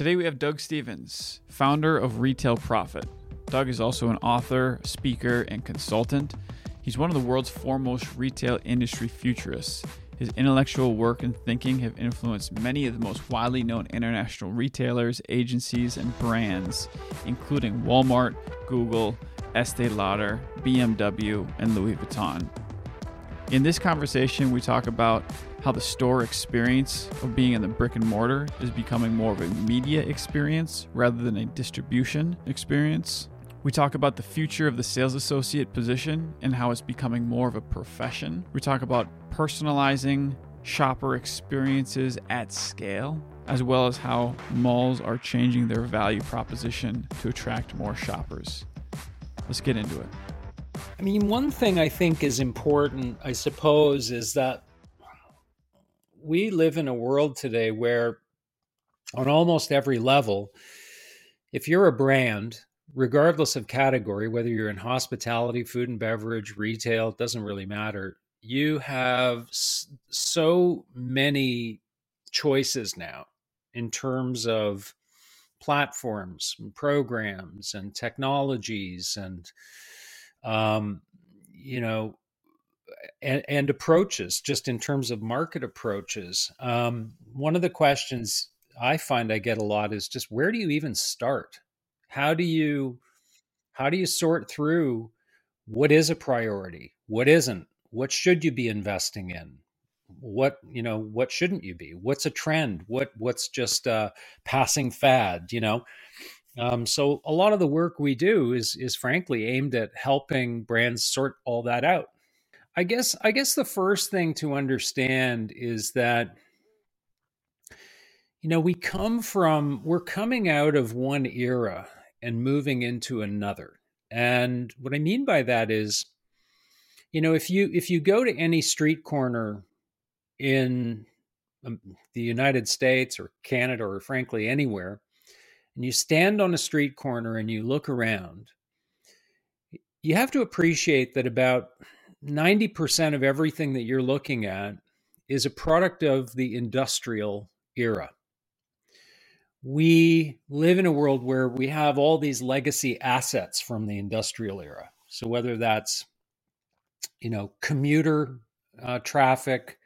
Today we have Doug Stephens, founder of Retail Prophet. Doug is also an author, speaker, and consultant. He's one of the world's foremost retail industry futurists. His intellectual work and thinking have influenced many of the most widely known international retailers, agencies, and brands, including Walmart, Google, Estee Lauder, BMW, and Louis Vuitton. In this conversation, we talk about how the store experience of being in the brick and mortar is becoming more of a media experience rather than a distribution experience. We talk about the future of the sales associate position and how it's becoming more of a profession. We talk about personalizing shopper experiences at scale, as well as how malls are changing their value proposition to attract more shoppers. Let's get into it. I mean, one thing I think is important, I suppose, is that we live in a world today where, on almost every level, if you're a brand, regardless of category, whether you're in hospitality, food and beverage, retail, it doesn't really matter. You have so many choices now in terms of platforms and programs and technologies and um, you know and, and, approaches just in terms of market approaches. Um, one of the questions i find i get a lot is just where do you even start? How do you how do you sort through what is a priority what isn't what should you be investing in? What you know what shouldn't you be? What's a trend? What what's just a passing fad you know um, so a lot of the work we do is is frankly aimed at helping brands sort all that out i guess i guess the first thing to understand is that you know we come from we're coming out of one era and moving into another. And what I mean by that is, you know, if you if you go to any street corner in um, the United States or Canada or frankly anywhere, and you stand on a street corner and you look around, you have to appreciate that about 90% of everything that you're looking at is a product of the industrial era we live in a world where we have all these legacy assets from the industrial era. So whether that's you know commuter uh, traffic,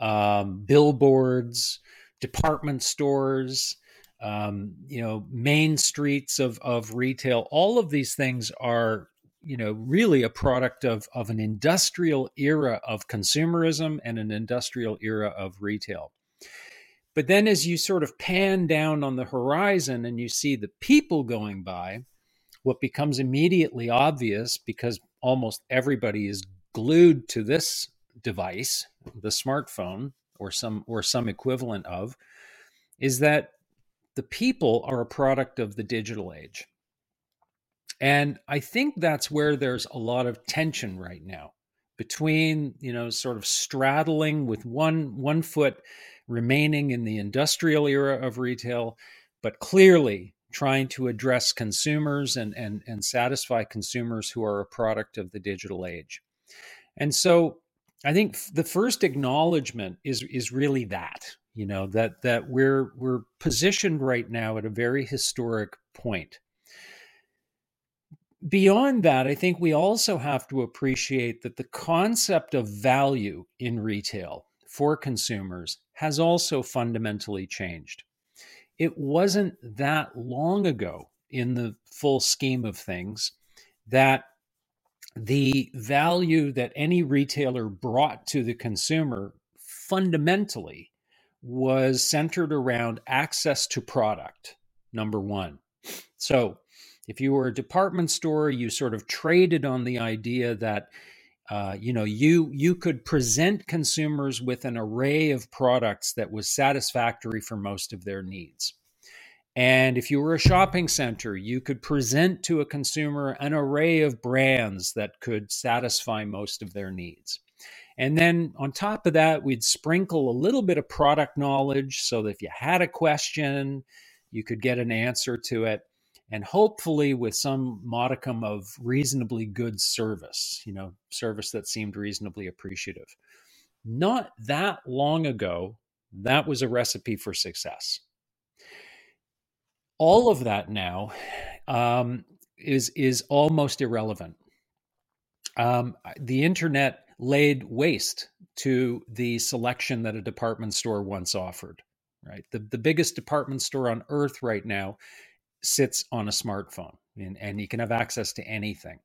um, billboards, department stores, um, you know main streets of of retail, all of these things are you know really a product of of an industrial era of consumerism and an industrial era of retail. But then as you sort of pan down on the horizon and you see the people going by, what becomes immediately obvious because almost everybody is glued to this device, the smartphone or some or some equivalent of, is that the people are a product of the digital age. And I think that's where there's a lot of tension right now between, you know, sort of straddling with one one foot remaining in the industrial era of retail, but clearly trying to address consumers and, and, and satisfy consumers who are a product of the digital age. And so I think the first acknowledgement is is really that, you know, that that we're we're positioned right now at a very historic point. Beyond that, I think we also have to appreciate that the concept of value in retail for consumers has also fundamentally changed. It wasn't that long ago in the full scheme of things that the value that any retailer brought to the consumer fundamentally was centered around access to product, number one. So, if you were a department store, you sort of traded on the idea that uh, you know you you could present consumers with an array of products that was satisfactory for most of their needs and if you were a shopping center you could present to a consumer an array of brands that could satisfy most of their needs and then on top of that we'd sprinkle a little bit of product knowledge so that if you had a question you could get an answer to it and hopefully with some modicum of reasonably good service, you know, service that seemed reasonably appreciative. Not that long ago, that was a recipe for success. all of that now um, is is almost irrelevant. Um, the internet laid waste to the selection that a department store once offered. Right, the the biggest department store on earth right now sits on a smartphone, and, and you can have access to anything.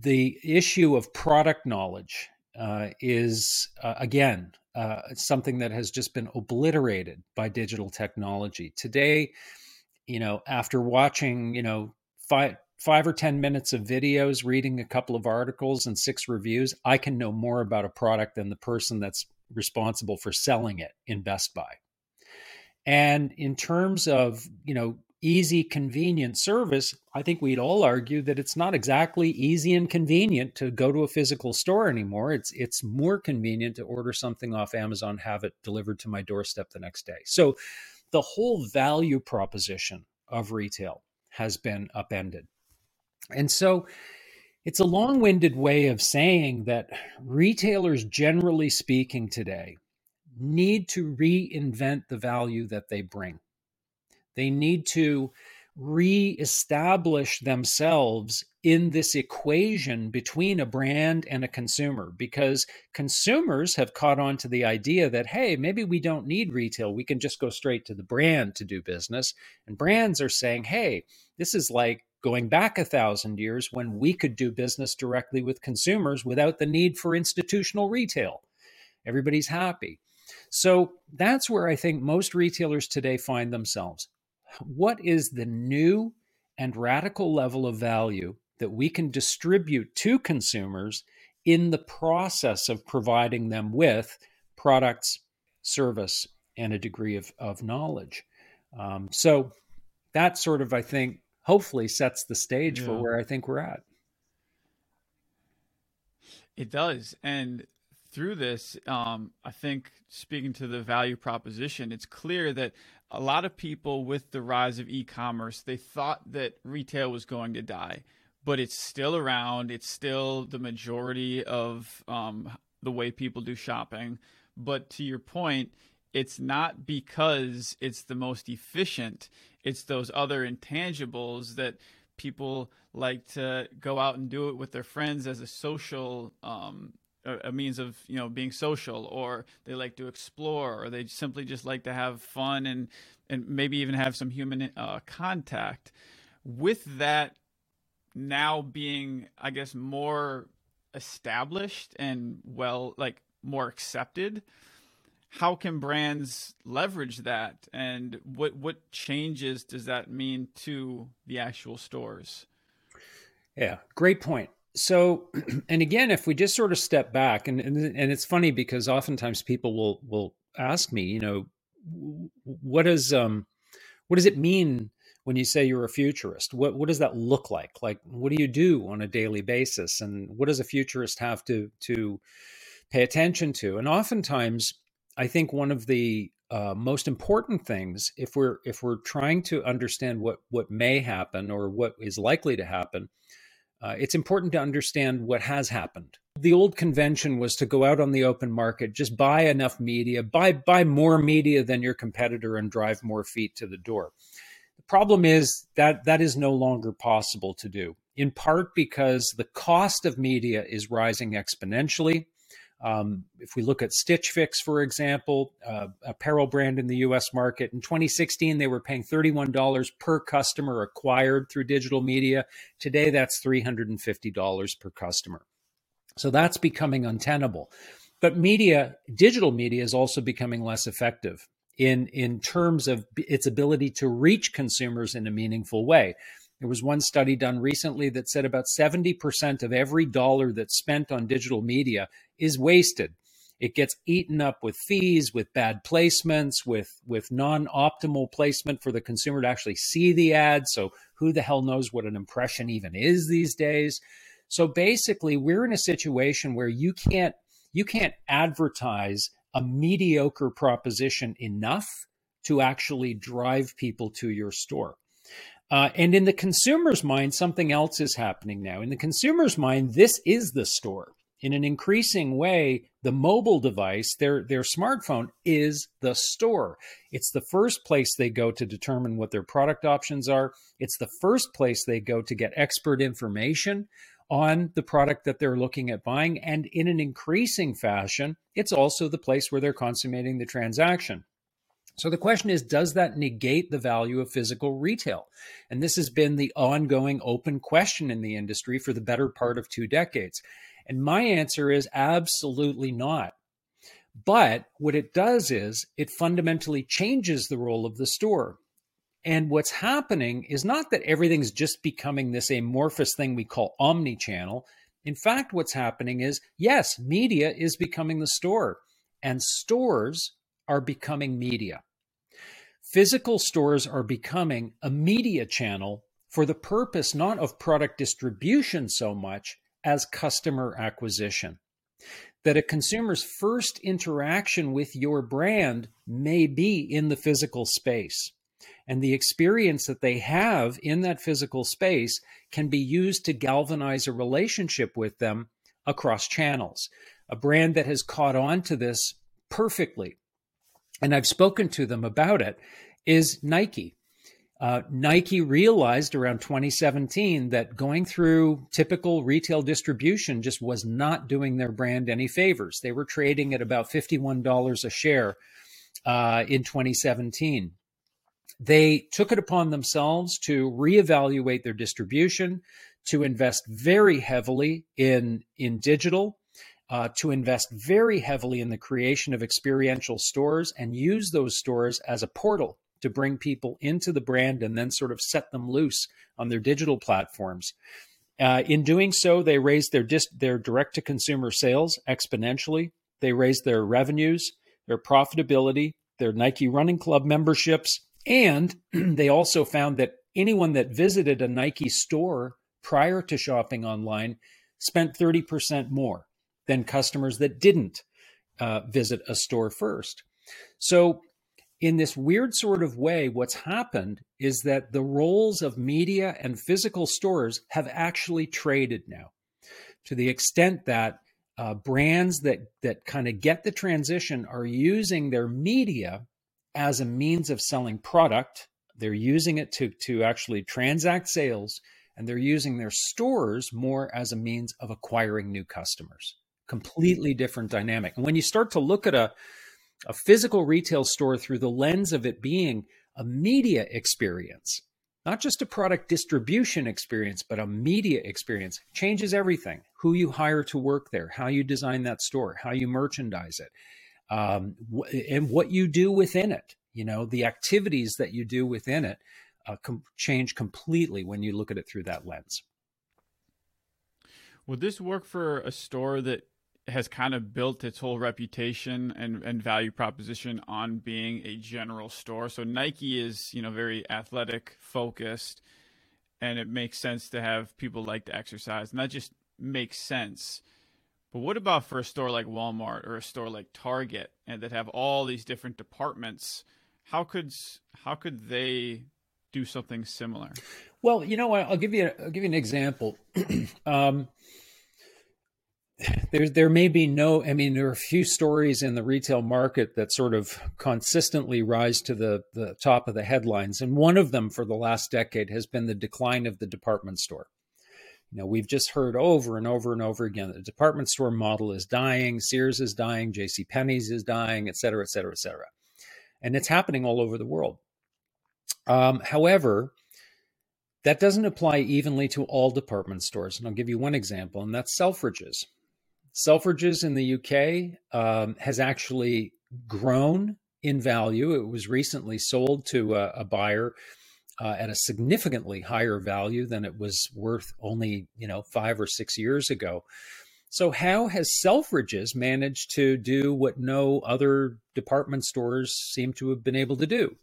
The issue of product knowledge uh, is uh, again uh, something that has just been obliterated by digital technology. Today, you know, after watching, you know, five five or ten minutes of videos, reading a couple of articles and six reviews, I can know more about a product than the person that's responsible for selling it in Best Buy. And in terms of, you know, easy, convenient service, I think we'd all argue that it's not exactly easy and convenient to go to a physical store anymore. It's it's more convenient to order something off Amazon, have it delivered to my doorstep the next day. So the whole value proposition of retail has been upended. And so it's a long-winded way of saying that retailers generally speaking today need to reinvent the value that they bring. They need to reestablish themselves in this equation between a brand and a consumer because consumers have caught on to the idea that hey maybe we don't need retail we can just go straight to the brand to do business. And brands are saying hey this is like going back a thousand years when we could do business directly with consumers without the need for institutional retail. Everybody's happy. So that's where i think most retailers today find themselves. What is the new and radical level of value that we can distribute to consumers in the process of providing them with products, service, and a degree of, of knowledge. Um, so that sort of, I think, hopefully sets the stage yeah. for where I think we're at. It does. And through this, um, I think speaking to the value proposition, it's clear that a lot of people with the rise of e-commerce, they thought that retail was going to die, but it's still around. It's still the majority of um, the way people do shopping. But to your point, it's not because it's the most efficient. It's those other intangibles that people like to go out and do it with their friends as a social um, a means of you know being social or they like to explore or they simply just like to have fun and and maybe even have some human uh, contact with that now being i guess more established and well like more accepted how can brands leverage that? And what what changes does that mean to the actual stores? Yeah great point. So and again if we just sort of step back and, and and it's funny because oftentimes people will will ask me you know what does um what does it mean when you say you're a futurist what what does that look like like what do you do on a daily basis and what does a futurist have to to pay attention to and oftentimes i think one of the uh, most important things if we're if we're trying to understand what what may happen or what is likely to happen uh, it's important to understand what has happened. The old convention was to go out on the open market, just buy enough media, buy buy more media than your competitor, and drive more feet to the door. The problem is that that is no longer possible to do. In part because the cost of media is rising exponentially. Um, if we look at Stitch Fix, for example, uh, apparel brand in the US market, in 2016, they were paying $31 per customer acquired through digital media. Today, that's $350 per customer. So that's becoming untenable. But media, digital media, is also becoming less effective in, in terms of its ability to reach consumers in a meaningful way. There was one study done recently that said about 70% of every dollar that's spent on digital media is wasted. It gets eaten up with fees, with bad placements, with, with non optimal placement for the consumer to actually see the ad. So, who the hell knows what an impression even is these days? So, basically, we're in a situation where you can't you can't advertise a mediocre proposition enough to actually drive people to your store. Uh, and in the consumer's mind, something else is happening now. In the consumer's mind, this is the store. In an increasing way, the mobile device, their, their smartphone, is the store. It's the first place they go to determine what their product options are. It's the first place they go to get expert information on the product that they're looking at buying. And in an increasing fashion, it's also the place where they're consummating the transaction. So the question is, does that negate the value of physical retail? And this has been the ongoing open question in the industry for the better part of two decades. And my answer is absolutely not. But what it does is it fundamentally changes the role of the store. And what's happening is not that everything's just becoming this amorphous thing we call omni-channel. In fact, what's happening is yes, media is becoming the store, and stores are becoming media. Physical stores are becoming a media channel for the purpose not of product distribution so much as customer acquisition. That a consumer's first interaction with your brand may be in the physical space. And the experience that they have in that physical space can be used to galvanize a relationship with them across channels. A brand that has caught on to this perfectly, and I've spoken to them about it, is Nike. Uh, Nike realized around 2017 that going through typical retail distribution just was not doing their brand any favors. They were trading at about $51 a share uh, in 2017. They took it upon themselves to reevaluate their distribution, to invest very heavily in, in digital, uh, to invest very heavily in the creation of experiential stores and use those stores as a portal to bring people into the brand and then sort of set them loose on their digital platforms. Uh, in doing so, they raised their dis- their direct to consumer sales exponentially. They raised their revenues, their profitability, their Nike Running Club memberships, and they also found that anyone that visited a Nike store prior to shopping online spent 30% more than customers that didn't uh, visit a store first. So in this weird sort of way, what's happened is that the roles of media and physical stores have actually traded now to the extent that uh, brands that, that kind of get the transition are using their media as a means of selling product. They're using it to, to actually transact sales, and they're using their stores more as a means of acquiring new customers. Completely different dynamic. And when you start to look at a a physical retail store through the lens of it being a media experience, not just a product distribution experience, but a media experience changes everything. Who you hire to work there, how you design that store, how you merchandise it, um, and what you do within it. You know, the activities that you do within it uh, com- change completely when you look at it through that lens. Would this work for a store that has kind of built its whole reputation and, and value proposition on being a general store. So Nike is, you know, very athletic focused and it makes sense to have people like to exercise and that just makes sense. But what about for a store like Walmart or a store like Target and that have all these different departments? How could how could they do something similar? Well, you know? I'll give you a, I'll give you an example. um, there there may be no i mean there are a few stories in the retail market that sort of consistently rise to the the top of the headlines and one of them for the last decade has been the decline of the department store. You know we've just heard over and over and over again that the department store model is dying sears is dying jc penney's is dying et cetera et cetera et cetera. And it's happening all over the world. Um, however that doesn't apply evenly to all department stores and i'll give you one example and that's selfridges Selfridges in the UK um, has actually grown in value. It was recently sold to a, a buyer uh, at a significantly higher value than it was worth only you know five or six years ago. So how has Selfridges managed to do what no other department stores seem to have been able to do?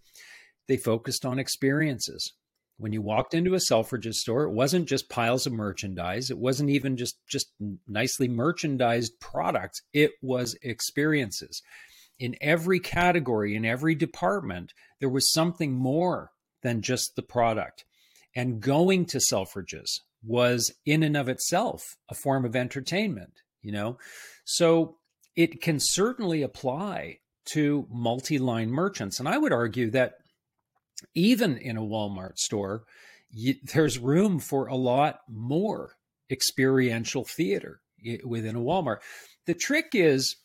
They focused on experiences when you walked into a Selfridges store, it wasn't just piles of merchandise. It wasn't even just just nicely merchandised products. It was experiences. In every category, in every department, there was something more than just the product. And going to Selfridges was in and of itself a form of entertainment. you know? So it can certainly apply to multi line merchants. And I would argue that even in a Walmart store, you, there's room for a lot more experiential theater within a Walmart. The trick is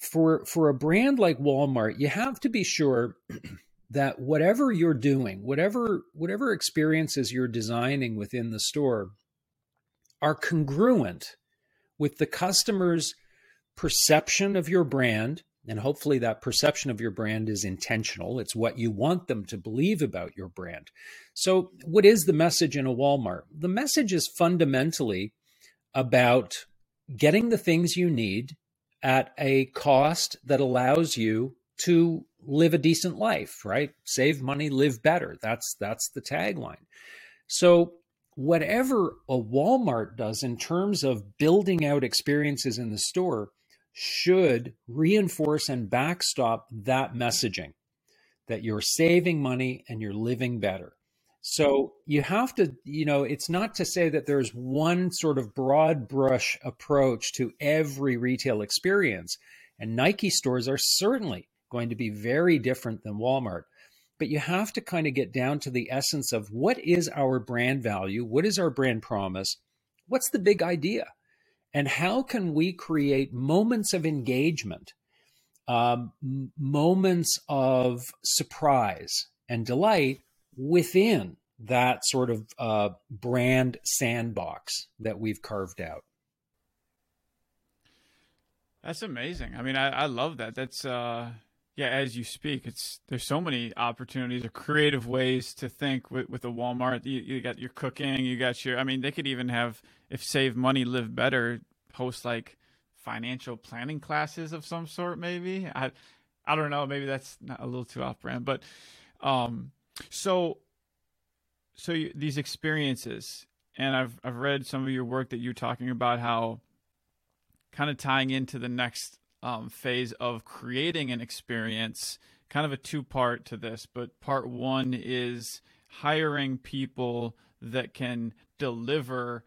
for for a brand like Walmart, you have to be sure that whatever you're doing, whatever whatever experiences you're designing within the store are congruent with the customer's perception of your brand and hopefully that perception of your brand is intentional. It's what you want them to believe about your brand. So, what is the message in a Walmart? The message is fundamentally about getting the things you need at a cost that allows you to live a decent life, right? Save money, live better. That's that's the tagline. So whatever a Walmart does in terms of building out experiences in the store should reinforce and backstop that messaging that you're saving money and you're living better. So you have to, you know, it's not to say that there's one sort of broad brush approach to every retail experience. And Nike stores are certainly going to be very different than Walmart. But you have to kind of get down to the essence of what is our brand value? What is our brand promise? What's the big idea? And how can we create moments of engagement, um, moments of surprise and delight within that sort of uh, brand sandbox that we've carved out? That's amazing. I mean, I, I love that. That's uh, yeah. As you speak, it's there's so many opportunities or creative ways to think with with a Walmart. You, you got your cooking, you got your. I mean, they could even have if save money, live better. Host like financial planning classes of some sort. Maybe I I don't know. Maybe that's a little too off brand, but um, so so you, these experiences, and I've I've read some of your work that you're talking about how kind of tying into the next um, phase of creating an experience, kind of a two part to this. But part one is hiring people that can deliver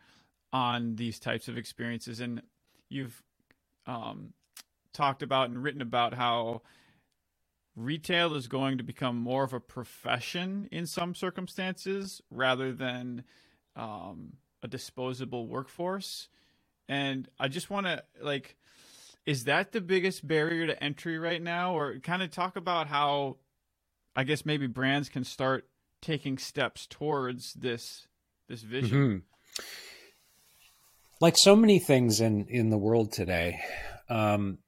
on these types of experiences. And you've um, talked about and written about how retail is going to become more of a profession in some circumstances rather than um, a disposable workforce. And I just want to like, is that the biggest barrier to entry right now? Or kind of talk about how I guess maybe brands can start taking steps towards this this vision. Mm-hmm. Like so many things in in the world today, um,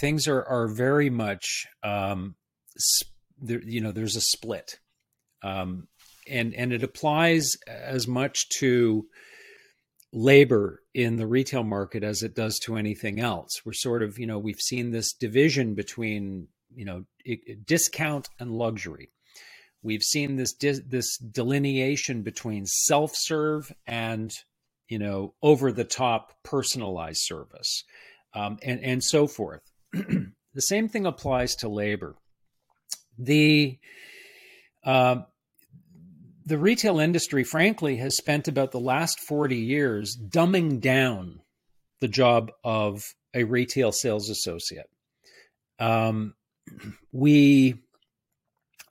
things are are very much um, there, you know there's a split, um, and and it applies as much to labor in the retail market as it does to anything else. We're sort of, you know, we've seen this division between, you know, discount and luxury. We've seen this this delineation between self-serve and, you know, over-the-top personalized service, um, and and so forth. the same thing applies to labor. The uh, the retail industry, frankly, has spent about the last 40 years dumbing down the job of a retail sales associate. Um, we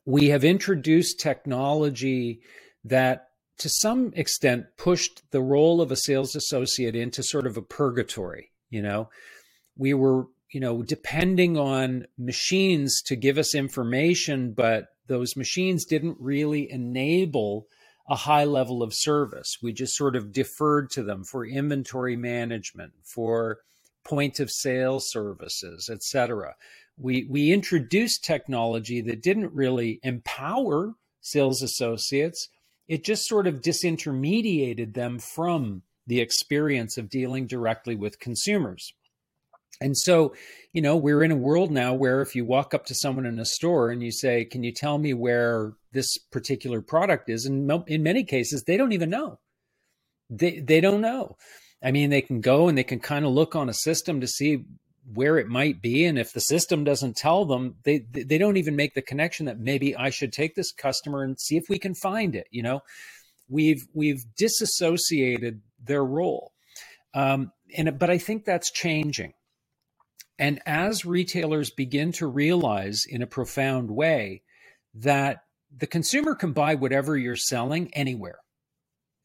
we have introduced technology that to some extent pushed the role of a sales associate into sort of a purgatory you know we were you know depending on machines to give us information but those machines didn't really enable a high level of service. We just sort of deferred to them for inventory management, for point of sale services, etc. We we introduced technology that didn't really empower sales associates. It just sort of disintermediated them from the experience of dealing directly with consumers. And so, you know, we're in a world now where if you walk up to someone in a store and you say, "Can you tell me where this particular product is?" and in many cases, they don't even know. They they don't know. I mean, they can go and they can kind of look on a system to see where it might be, and if the system doesn't tell them, they they don't even make the connection that maybe I should take this customer and see if we can find it. You know, we've we've disassociated their role Um, and but I think that's changing. And as retailers begin to realize in a profound way that the consumer can buy whatever you're selling anywhere.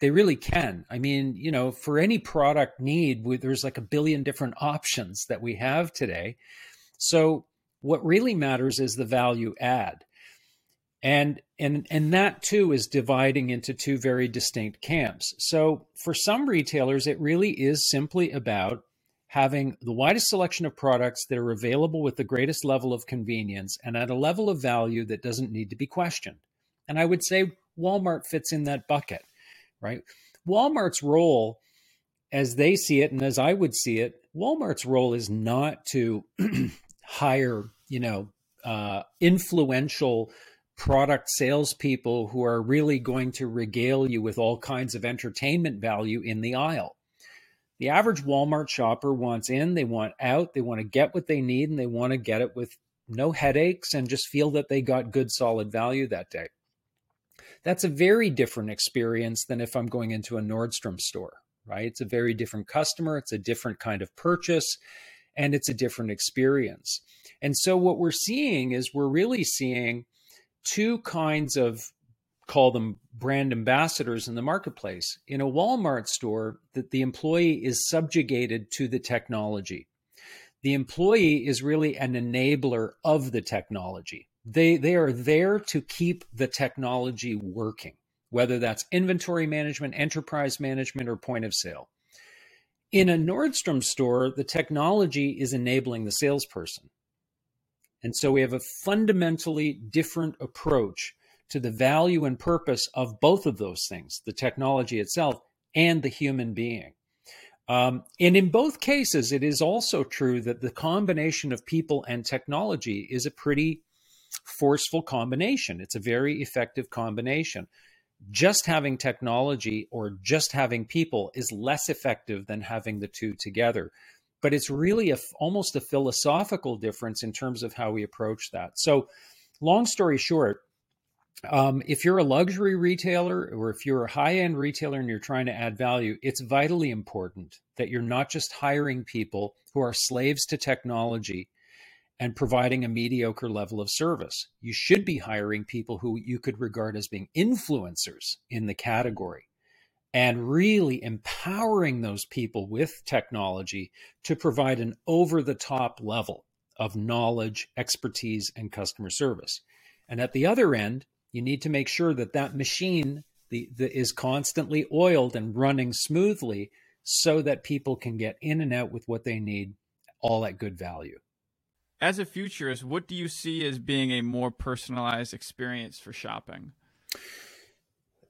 They really can. I mean, you know, for any product need, there's like a billion different options that we have today. So what really matters is the value add. And and and that too is dividing into two very distinct camps. So for some retailers it really is simply about having the widest selection of products that are available with the greatest level of convenience and at a level of value that doesn't need to be questioned. And I would say Walmart fits in that bucket, right? Walmart's role as they see it and as I would see it, Walmart's role is not to hire, you know, uh, influential product salespeople who are really going to regale you with all kinds of entertainment value in the aisle. The average Walmart shopper wants in, they want out, they want to get what they need, and they want to get it with no headaches and just feel that they got good, solid value that day. That's a very different experience than if I'm going into a Nordstrom store, right? It's a very different customer, it's a different kind of purchase and it's a different experience. And so what we're seeing is we're really seeing two kinds of call them brand ambassadors in the marketplace. In a Walmart store, that the employee is subjugated to the technology. The employee is really an enabler of the technology. They they are there to keep the technology working, whether that's inventory management, enterprise management, or point of sale. In a Nordstrom store, the technology is enabling the salesperson. And so we have a fundamentally different approach to the value and purpose of both of those things the technology itself and the human being. Um, and in both cases, it is also true that the combination of people and technology is a pretty forceful combination. It's a very effective combination just having technology or just having people is less effective than having the two together. But it's really a, almost a philosophical difference in terms of how we approach that. So, long story short, um, if you're a luxury retailer or if you're a high end retailer and you're trying to add value, it's vitally important that you're not just hiring people who are slaves to technology and providing a mediocre level of service. You should be hiring people who you could regard as being influencers in the category and really empowering those people with technology to provide an over the top level of knowledge, expertise, and customer service. And at the other end, you need to make sure that that machine the, the, is constantly oiled and running smoothly so that people can get in and out with what they need all at good value. As a futurist, what do you see as being a more personalized experience for shopping?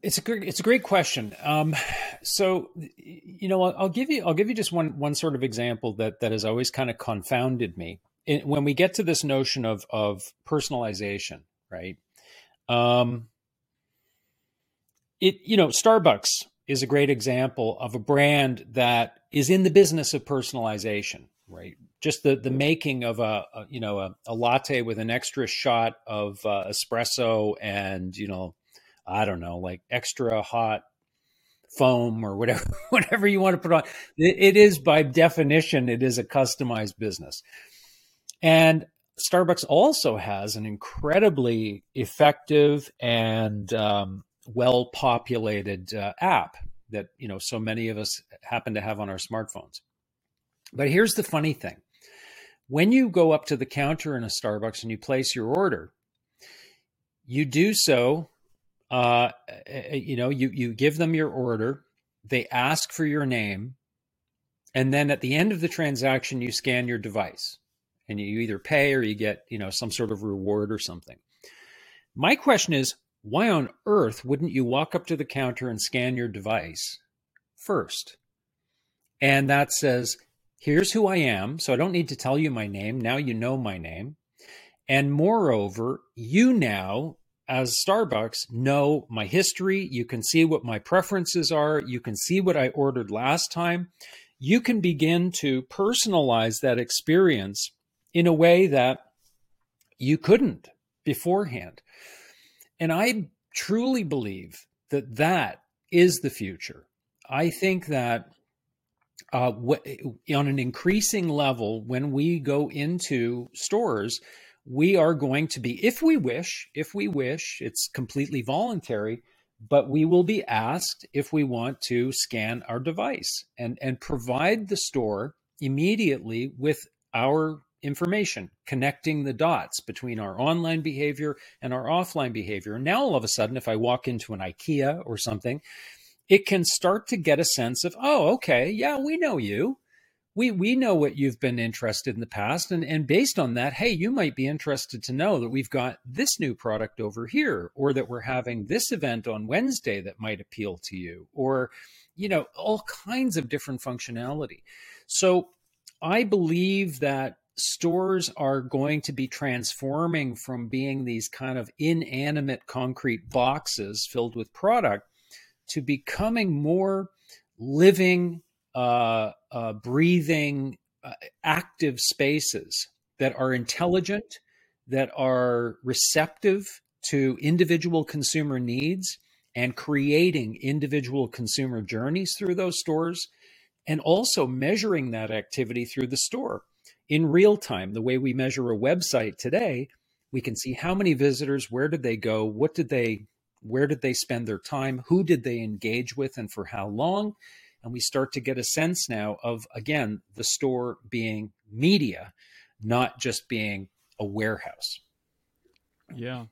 It's a great, it's a great question. Um, so, you know, I'll, I'll, give you I'll give you just one one sort of example that that has always kind of confounded me. It, when we get to this notion of of personalization, right? Um, it you know, Starbucks is a great example of a brand that is in the business of personalization, right? just the the making of a, a you know a, a, latte with an extra shot of uh, espresso and you know I don't know like extra hot foam or whatever whatever you want to put on it, it is by definition it is a customized business and Starbucks also has an incredibly effective and um, well populated uh, app that you know so many of us happen to have on our smartphones but here's the funny thing when you go up to the counter in a Starbucks and you place your order, you do so. Uh, you know, you you give them your order. They ask for your name, and then at the end of the transaction, you scan your device, and you either pay or you get you know some sort of reward or something. My question is, why on earth wouldn't you walk up to the counter and scan your device first? And that says, here's who I am. So I don't need to tell you my name. Now you know my name. And moreover, you now, as Starbucks, know my history. You can see what my preferences are. You can see what I ordered last time. You can begin to personalize that experience in a way that you couldn't beforehand. And I truly believe that that is the future. I think that uh, on an increasing level, when we go into stores, we are going to be, if we wish, if we wish, it's completely voluntary, but we will be asked if we want to scan our device and, and provide the store immediately with our information, connecting the dots between our online behavior and our offline behavior. And now all of a sudden, if I walk into an IKEA or something, it can start to get a sense of, oh, okay, yeah, we know you. We we know what you've been interested in the past. And and based on that, hey, you might be interested to know that we've got this new product over here, or that we're having this event on Wednesday that might appeal to you, or you know, all kinds of different functionality. So I believe that stores are going to be transforming from being these kind of inanimate concrete boxes filled with product to becoming more living, uh, uh, breathing, uh, active spaces that are intelligent, that are receptive to individual consumer needs and creating individual consumer journeys through those stores and also measuring that activity through the store in real time the way we measure a website today we can see how many visitors where did they go what did they where did they spend their time who did they engage with and for how long and we start to get a sense now of again the store being media not just being a warehouse yeah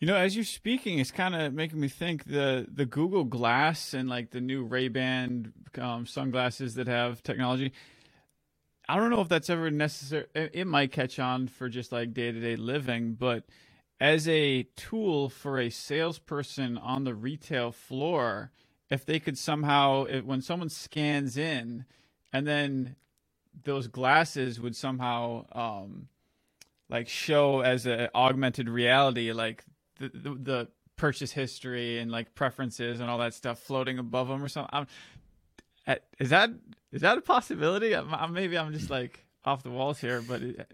you know, as you're speaking, it's kind of making me think the the Google Glass and like the new Ray Ban um, sunglasses that have technology. I don't know if that's ever necessary. It might catch on for just like day to day living, but as a tool for a salesperson on the retail floor, if they could somehow, if, when someone scans in, and then those glasses would somehow um, like show as an augmented reality, like the, the, the purchase history and like preferences and all that stuff floating above them or something. I'm, is that is that a possibility? Maybe I'm just like off the walls here, but it,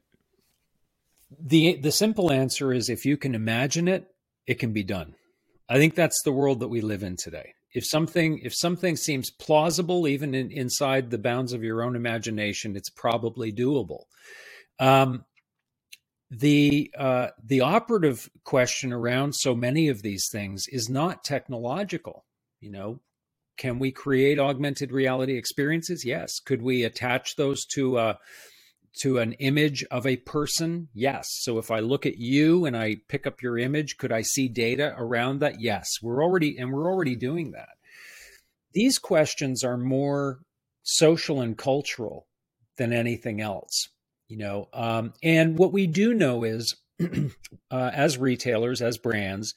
the the simple answer is if you can imagine it, it can be done. I think that's the world that we live in today. If something if something seems plausible, even in, inside the bounds of your own imagination, it's probably doable. Um, the uh, the operative question around so many of these things is not technological. You know, can we create augmented reality experiences? Yes. Could we attach those to a to an image of a person? Yes. So if I look at you and I pick up your image, could I see data around that? Yes. We're already and we're already doing that. These questions are more social and cultural than anything else you know um, and what we do know is uh, as retailers as brands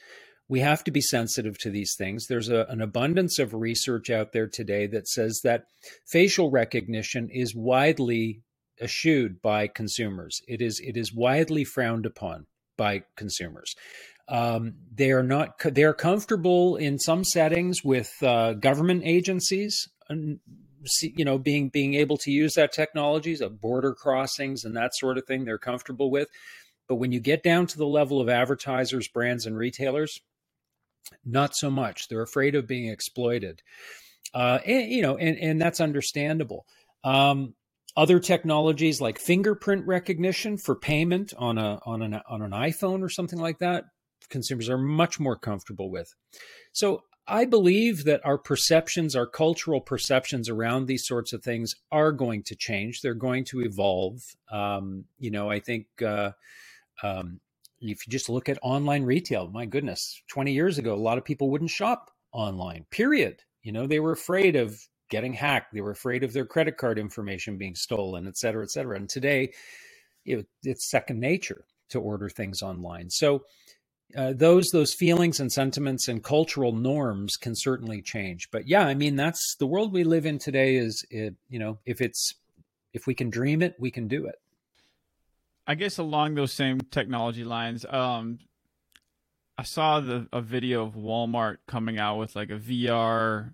we have to be sensitive to these things. There's a, an abundance of research out there today that says that facial recognition is widely eschewed by consumers. It is it is widely frowned upon by consumers. Um, they are not they are comfortable in some settings with uh, government agencies you know being being able to use that technologies of border crossings and that sort of thing they're comfortable with. But when you get down to the level of advertisers brands and retailers not so much they're afraid of being exploited uh, and you know and and that's understandable um, other technologies like fingerprint recognition for payment on a on an on an iPhone or something like that consumers are much more comfortable with so I believe that our perceptions, our cultural perceptions around these sorts of things are going to change. They're going to evolve. Um, you know, I think uh, um, if you just look at online retail, my goodness, 20 years ago, a lot of people wouldn't shop online, period. You know, they were afraid of getting hacked. They were afraid of their credit card information being stolen, et cetera, et cetera. And today, it, it's second nature to order things online. So, uh, those those feelings and sentiments and cultural norms can certainly change. But yeah, I mean that's the world we live in today. Is it, you know if it's if we can dream it, we can do it. I guess along those same technology lines, um, I saw the a video of Walmart coming out with like a VR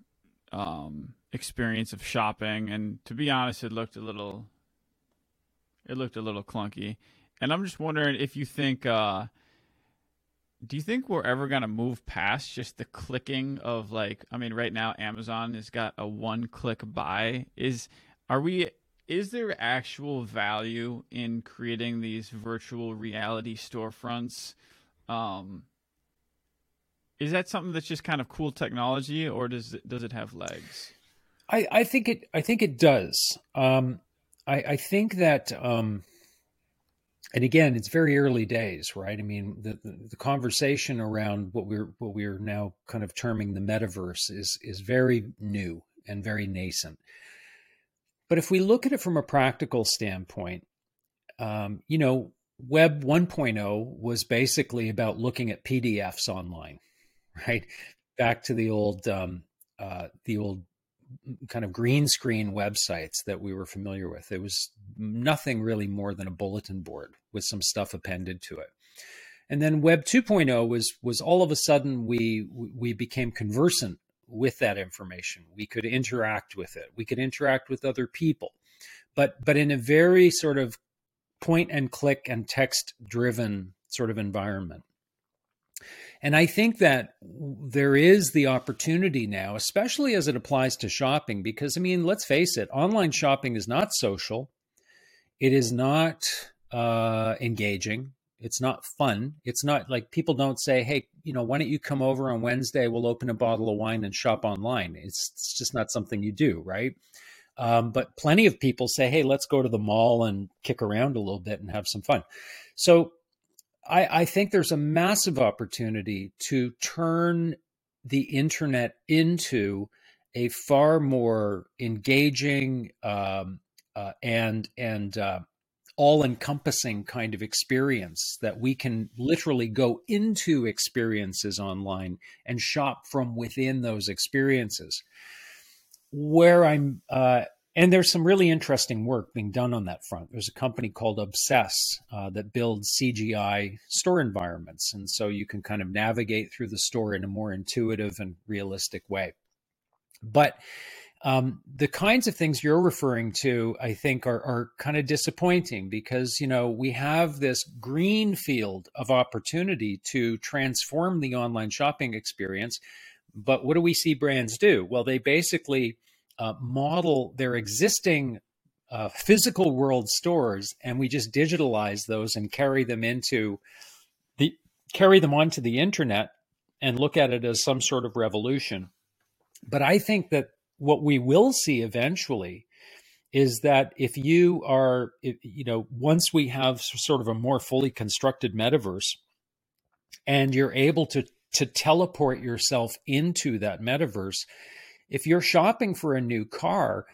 um, experience of shopping, and to be honest, it looked a little it looked a little clunky. And I'm just wondering if you think. Uh, do you think we're ever going to move past just the clicking of like i mean right now amazon has got a one click buy is are we is there actual value in creating these virtual reality storefronts um is that something that's just kind of cool technology or does it does it have legs i i think it i think it does um i i think that um and again, it's very early days, right? I mean, the, the, the conversation around what we're what we're now kind of terming the metaverse is is very new and very nascent. But if we look at it from a practical standpoint, um, you know, Web 1.0 was basically about looking at PDFs online, right? Back to the old um, uh, the old kind of green screen websites that we were familiar with. It was nothing really more than a bulletin board with some stuff appended to it. And then Web 2.0 was was all of a sudden we we became conversant with that information. We could interact with it. We could interact with other people, but but in a very sort of point and click and text driven sort of environment. And I think that there is the opportunity now, especially as it applies to shopping, because I mean, let's face it, online shopping is not social, it is not uh, engaging, it's not fun. It's not like people don't say, hey, you know, why don't you come over on Wednesday? We'll open a bottle of wine and shop online. It's, it's just not something you do, right? Um, but plenty of people say, hey, let's go to the mall and kick around a little bit and have some fun. So I, I think there's a massive opportunity to turn the internet into a far more engaging um, uh, and and uh, all-encompassing kind of experience that we can literally go into experiences online and shop from within those experiences. Where I'm uh, and there's some really interesting work being done on that front. There's a company called Obsess uh, that builds CGI store environments. And so you can kind of navigate through the store in a more intuitive and realistic way. But um, the kinds of things you're referring to, I think, are, are kind of disappointing because, you know, we have this green field of opportunity to transform the online shopping experience. But what do we see brands do? Well, they basically uh, model their existing uh, physical world stores and we just digitalize those and carry them into the carry them onto the internet and look at it as some sort of revolution but i think that what we will see eventually is that if you are if, you know once we have sort of a more fully constructed metaverse and you're able to to teleport yourself into that metaverse if you're shopping for a new car,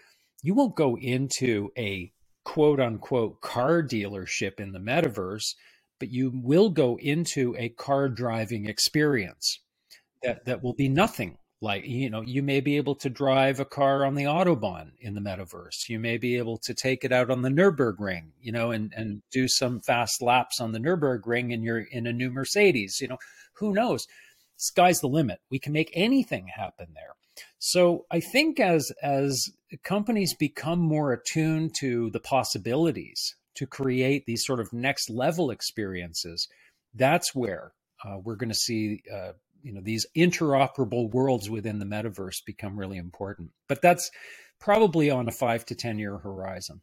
you won't go into a quote unquote car dealership in the metaverse, but you will go into a car driving experience that, that will be nothing like you know you may be able to drive a car on the autobahn in the metaverse. You may be able to take it out on the nürburgring you know and and do some fast laps on the nürburgring and you're in a new mercedes you know who knows? Sky's the limit. We can make anything happen there. So I think as as companies become more attuned to the possibilities to create these sort of next level experiences, that's where uh, we're going to see uh, you know these interoperable worlds within the metaverse become really important. But that's probably on a five to ten year horizon.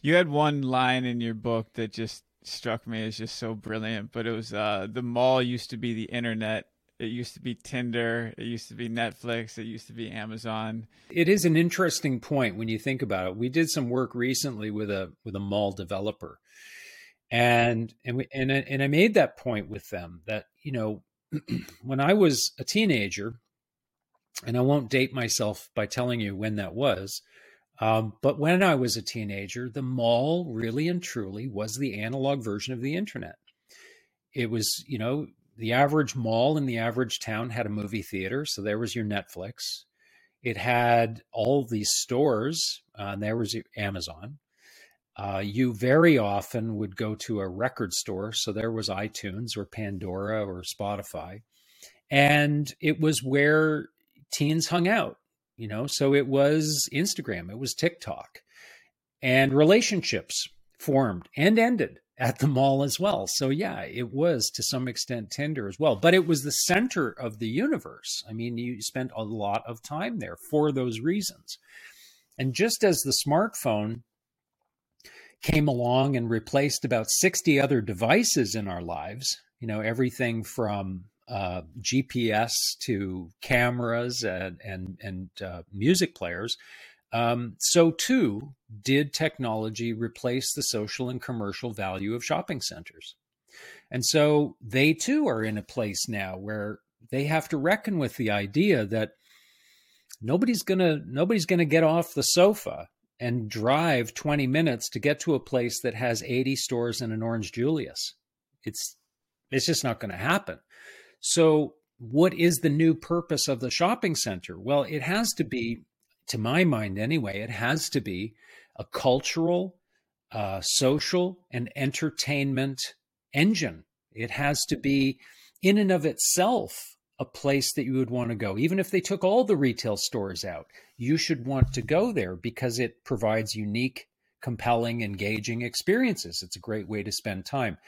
You had one line in your book that just struck me as just so brilliant, but it was uh, the mall used to be the internet it used to be Tinder. It used to be Netflix. It used to be Amazon. It is an interesting point when you think about it. We did some work recently with a with a mall developer, and and we and I, and I made that point with them that you know when I was a teenager, and I won't date myself by telling you when that was. Um, but when I was a teenager, the mall really and truly was the analog version of the internet. It was, you know, the average mall in the average town had a movie theater, so there was your Netflix. It had all these stores, uh, and there was Amazon. Uh, you very often would go to a record store, so there was iTunes or Pandora or Spotify, and it was where teens hung out. You know, so it was Instagram, it was TikTok, and relationships formed and ended at the mall as well. So yeah, it was to some extent Tinder as well, but it was the center of the universe. I mean, you spent a lot of time there for those reasons. And just as the smartphone came along and replaced about 60 other devices in our lives, you know, everything from uh, GPS to cameras and and, and uh, music players, um, so too did technology replace the social and commercial value of shopping centers. And so they too are in a place now where they have to reckon with the idea that nobody's going to nobody's going to get off the sofa and drive 20 minutes to get to a place that has 80 stores and an orange julius. It's it's just not going to happen. So what is the new purpose of the shopping center? Well it has to be to my mind anyway, it has to be a cultural, uh, social, and entertainment engine. It has to be, in and of itself, a place that you would want to go. Even if they took all the retail stores out, you should want to go there because it provides unique, compelling, engaging experiences. It's a great way to spend time.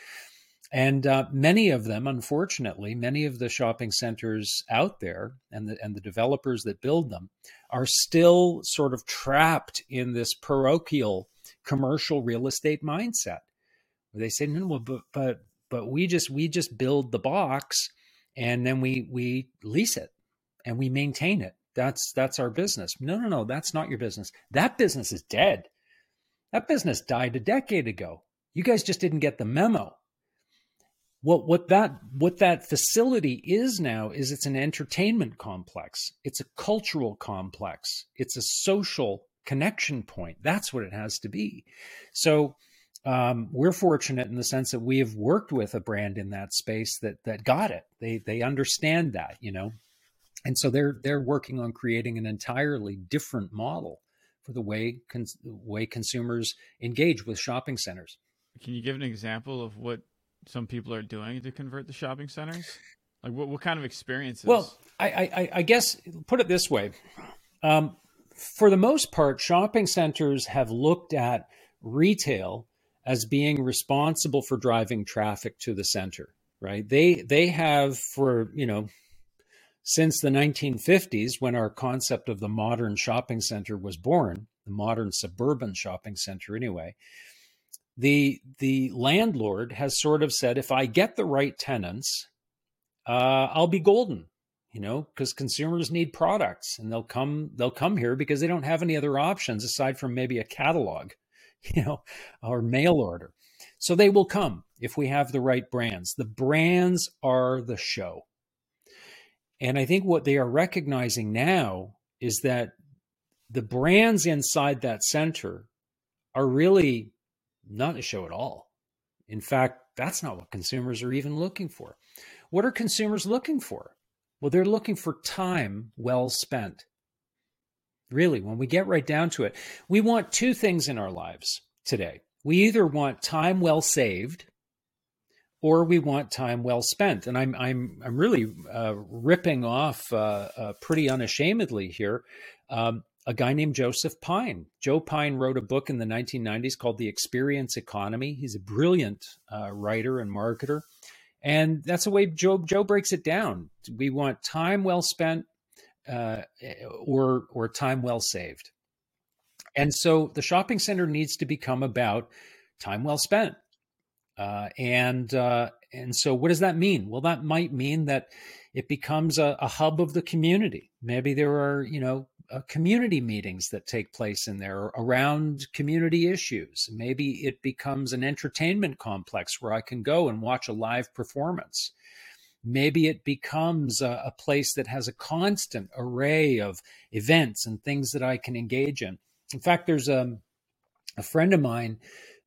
And uh, many of them, unfortunately, many of the shopping centers out there and the, and the developers that build them are still sort of trapped in this parochial commercial real estate mindset. They say, no, well, but, but, but we just, we just build the box and then we, we lease it and we maintain it. That's, that's our business. No, no, no, that's not your business. That business is dead. That business died a decade ago. You guys just didn't get the memo what what that what that facility is now is it's an entertainment complex it's a cultural complex it's a social connection point that's what it has to be so um, we're fortunate in the sense that we have worked with a brand in that space that that got it they they understand that you know and so they're they're working on creating an entirely different model for the way cons- way consumers engage with shopping centers can you give an example of what some people are doing to convert the shopping centers? Like, what, what kind of experiences? Well, I, I, I guess put it this way. Um, for the most part, shopping centers have looked at retail as being responsible for driving traffic to the center, right? They they have for you know since the 1950s when our concept of the modern shopping center was born, the modern suburban shopping center anyway the the landlord has sort of said, if I get the right tenants, uh, I'll be golden. You know, because consumers need products, and they'll come they'll come here because they don't have any other options aside from maybe a catalog, you know, or mail order. So they will come if we have the right brands. The brands are the show. And I think what they are recognizing now is that the brands inside that center are really not a show at all. In fact, that's not what consumers are even looking for. What are consumers looking for? Well, they're looking for time well spent. Really, when we get right down to it, we want two things in our lives today. We either want time well saved or we want time well spent. And I'm I'm I'm really uh, ripping off uh, uh, pretty unashamedly here um, a guy named Joseph Pine. Joe Pine wrote a book in the 1990s called The Experience Economy. He's a brilliant uh, writer and marketer. And that's the way Joe, Joe breaks it down. We want time well spent uh, or, or time well saved. And so the shopping center needs to become about time well spent. Uh, and uh, and so what does that mean? Well, that might mean that it becomes a, a hub of the community. Maybe there are you know uh, community meetings that take place in there around community issues. Maybe it becomes an entertainment complex where I can go and watch a live performance. Maybe it becomes a, a place that has a constant array of events and things that I can engage in. In fact, there's a, a friend of mine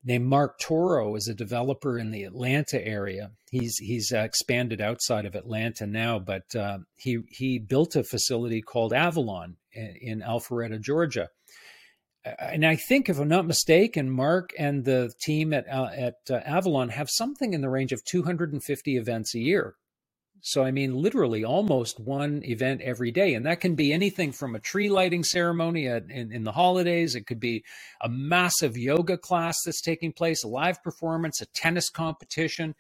named Mark Toro is a developer in the Atlanta area. He's he's uh, expanded outside of Atlanta now, but uh, he he built a facility called Avalon in, in Alpharetta, Georgia. And I think, if I'm not mistaken, Mark and the team at uh, at uh, Avalon have something in the range of 250 events a year. So, I mean, literally almost one event every day. And that can be anything from a tree lighting ceremony at, in, in the holidays. It could be a massive yoga class that's taking place, a live performance, a tennis competition.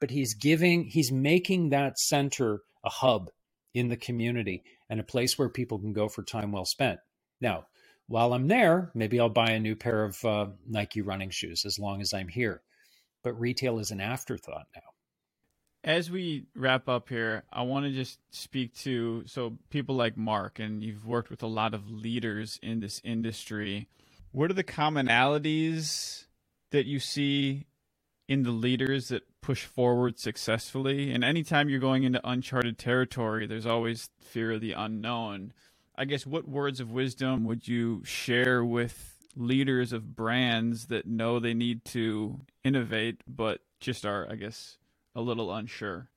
But he's giving, he's making that center a hub in the community and a place where people can go for time well spent. Now, while I'm there, maybe I'll buy a new pair of uh, Nike running shoes as long as I'm here. But retail is an afterthought now. As we wrap up here, I want to just speak to so people like Mark, and you've worked with a lot of leaders in this industry. What are the commonalities that you see in the leaders that push forward successfully? And anytime you're going into uncharted territory, there's always fear of the unknown. I guess what words of wisdom would you share with leaders of brands that know they need to innovate but just are, I guess, a little unsure?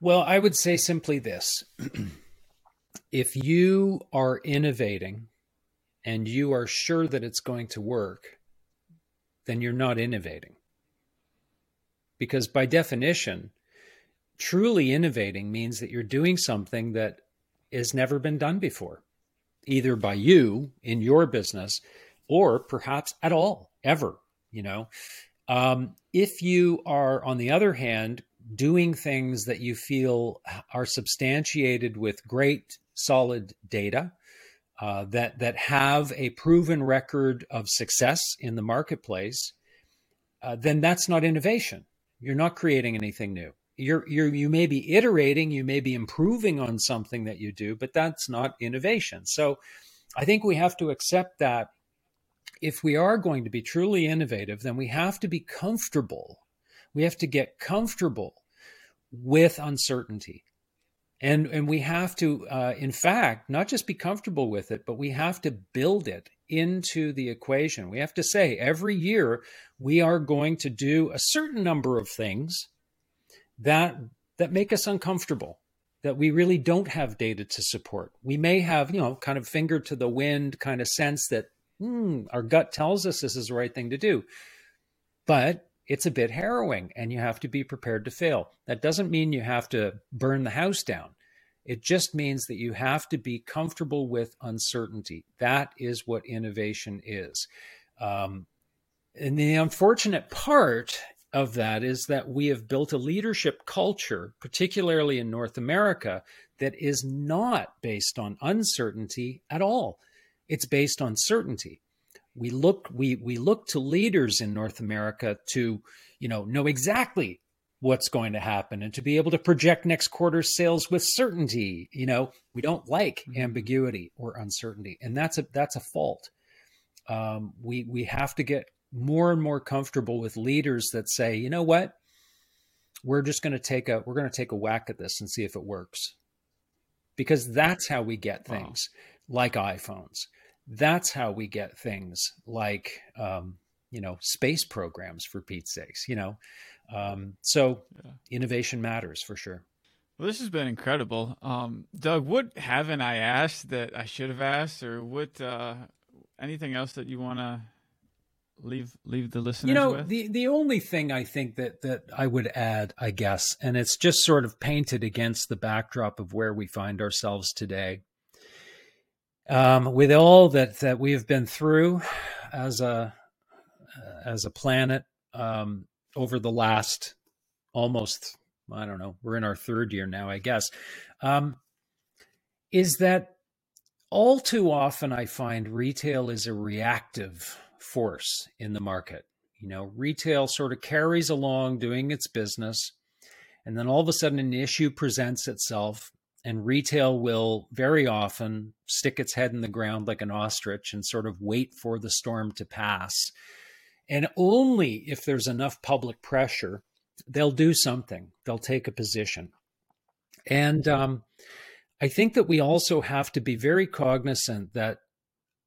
Well, I would say simply this. if you are innovating and you are sure that it's going to work, then you're not innovating. Because by definition, truly innovating means that you're doing something that has never been done before, either by you in your business or perhaps at all, ever, you know. Um, if you are, on the other hand, doing things that you feel are substantiated with great solid data, uh, that that have a proven record of success in the marketplace, uh, then that's not innovation. You're not creating anything new you're you're you may be iterating, you may be improving on something that you do, but that's not innovation. So I think we have to accept that if we are going to be truly innovative, then we have to be comfortable. We have to get comfortable with uncertainty. And, and we have to, uh, in fact, not just be comfortable with it, but we have to build it into the equation. We have to say every year we are going to do a certain number of things that that make us uncomfortable that we really don't have data to support. We may have, you know, kind of finger to the wind kind of sense that hmm, our gut tells us this is the right thing to do. But it's a bit harrowing and you have to be prepared to fail. That doesn't mean you have to burn the house down. It just means that you have to be comfortable with uncertainty. That is what innovation is. Um, and the unfortunate part of that is that we have built a leadership culture, particularly in North America, that is not based on uncertainty at all. It's based on certainty. We look we we look to leaders in North America to, you know, know exactly what's going to happen and to be able to project next quarter's sales with certainty. You know, we don't like mm-hmm. ambiguity or uncertainty, and that's a that's a fault. Um, we we have to get more and more comfortable with leaders that say, you know what, we're just going to take a we're going to take a whack at this and see if it works, because that's how we get things wow. Like iPhones. That's how we get things like um, you know space programs for Pete's sakes. You know, um, so yeah. innovation matters for sure. Well, this has been incredible, um, Doug. What haven't I asked that I should have asked, or what? Uh, anything else that you want to leave leave the listeners you know with? the the only thing i think that that i would add i guess and it's just sort of painted against the backdrop of where we find ourselves today um, with all that that we have been through as a as a planet um, over the last almost i don't know we're in our third year now i guess um, is that all too often i find retail is a reactive force in the market. You know, retail sort of carries along doing its business, and then all of a sudden an issue presents itself, and retail will very often stick its head in the ground like an ostrich and sort of wait for the storm to pass. And only if there's enough public pressure, they'll do something, they'll take a position. And um, I think that we also have to be very cognizant that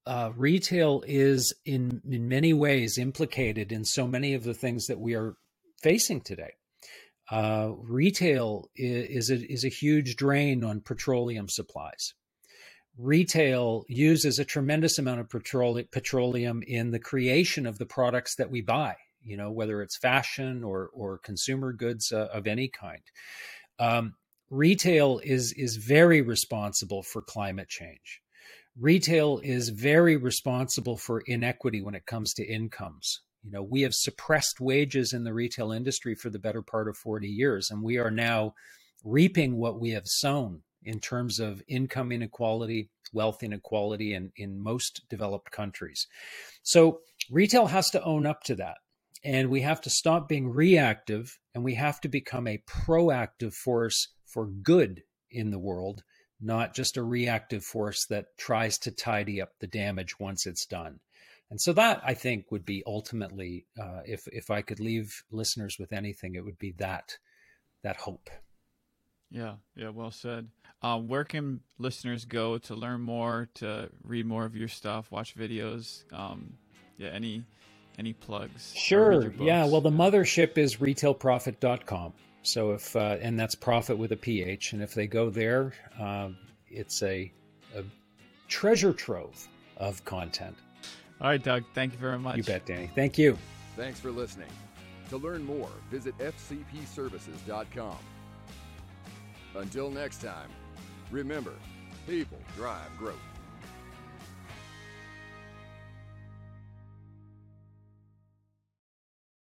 uh, retail is in in many ways implicated in so many of the things that we are facing today. Uh, retail is, is a, is a huge drain on petroleum supplies. Retail uses a tremendous amount of petroleum in the creation of the products that we buy. You know, whether it's fashion or or consumer goods uh, of any kind. Um, retail is is very responsible for climate change. Retail is very responsible for inequity when it comes to incomes. You know, we have suppressed wages in the retail industry for the better part of 40 years, and we are now reaping what we have sown in terms of income inequality, wealth inequality in, in most developed countries. So retail has to own up to that. And we have to stop being reactive and we have to become a proactive force for good in the world, not just a reactive force that tries to tidy up the damage once it's done. And so that I think would be ultimately, uh, if if I could leave listeners with anything, it would be that that hope. Yeah, yeah, well said. Um, where can listeners go to learn more, to read more of your stuff, watch videos? Um, yeah, any any plugs? Sure. Yeah. Well, the mothership is retailprophet.com. So if uh, and that's prophet with a ph, and if they go there, uh, it's a, a treasure trove of content. All right, Doug. Thank you very much. You bet, Danny. Thank you. Thanks for listening. To learn more, visit fcpservices.com. Until next time, remember, people drive growth.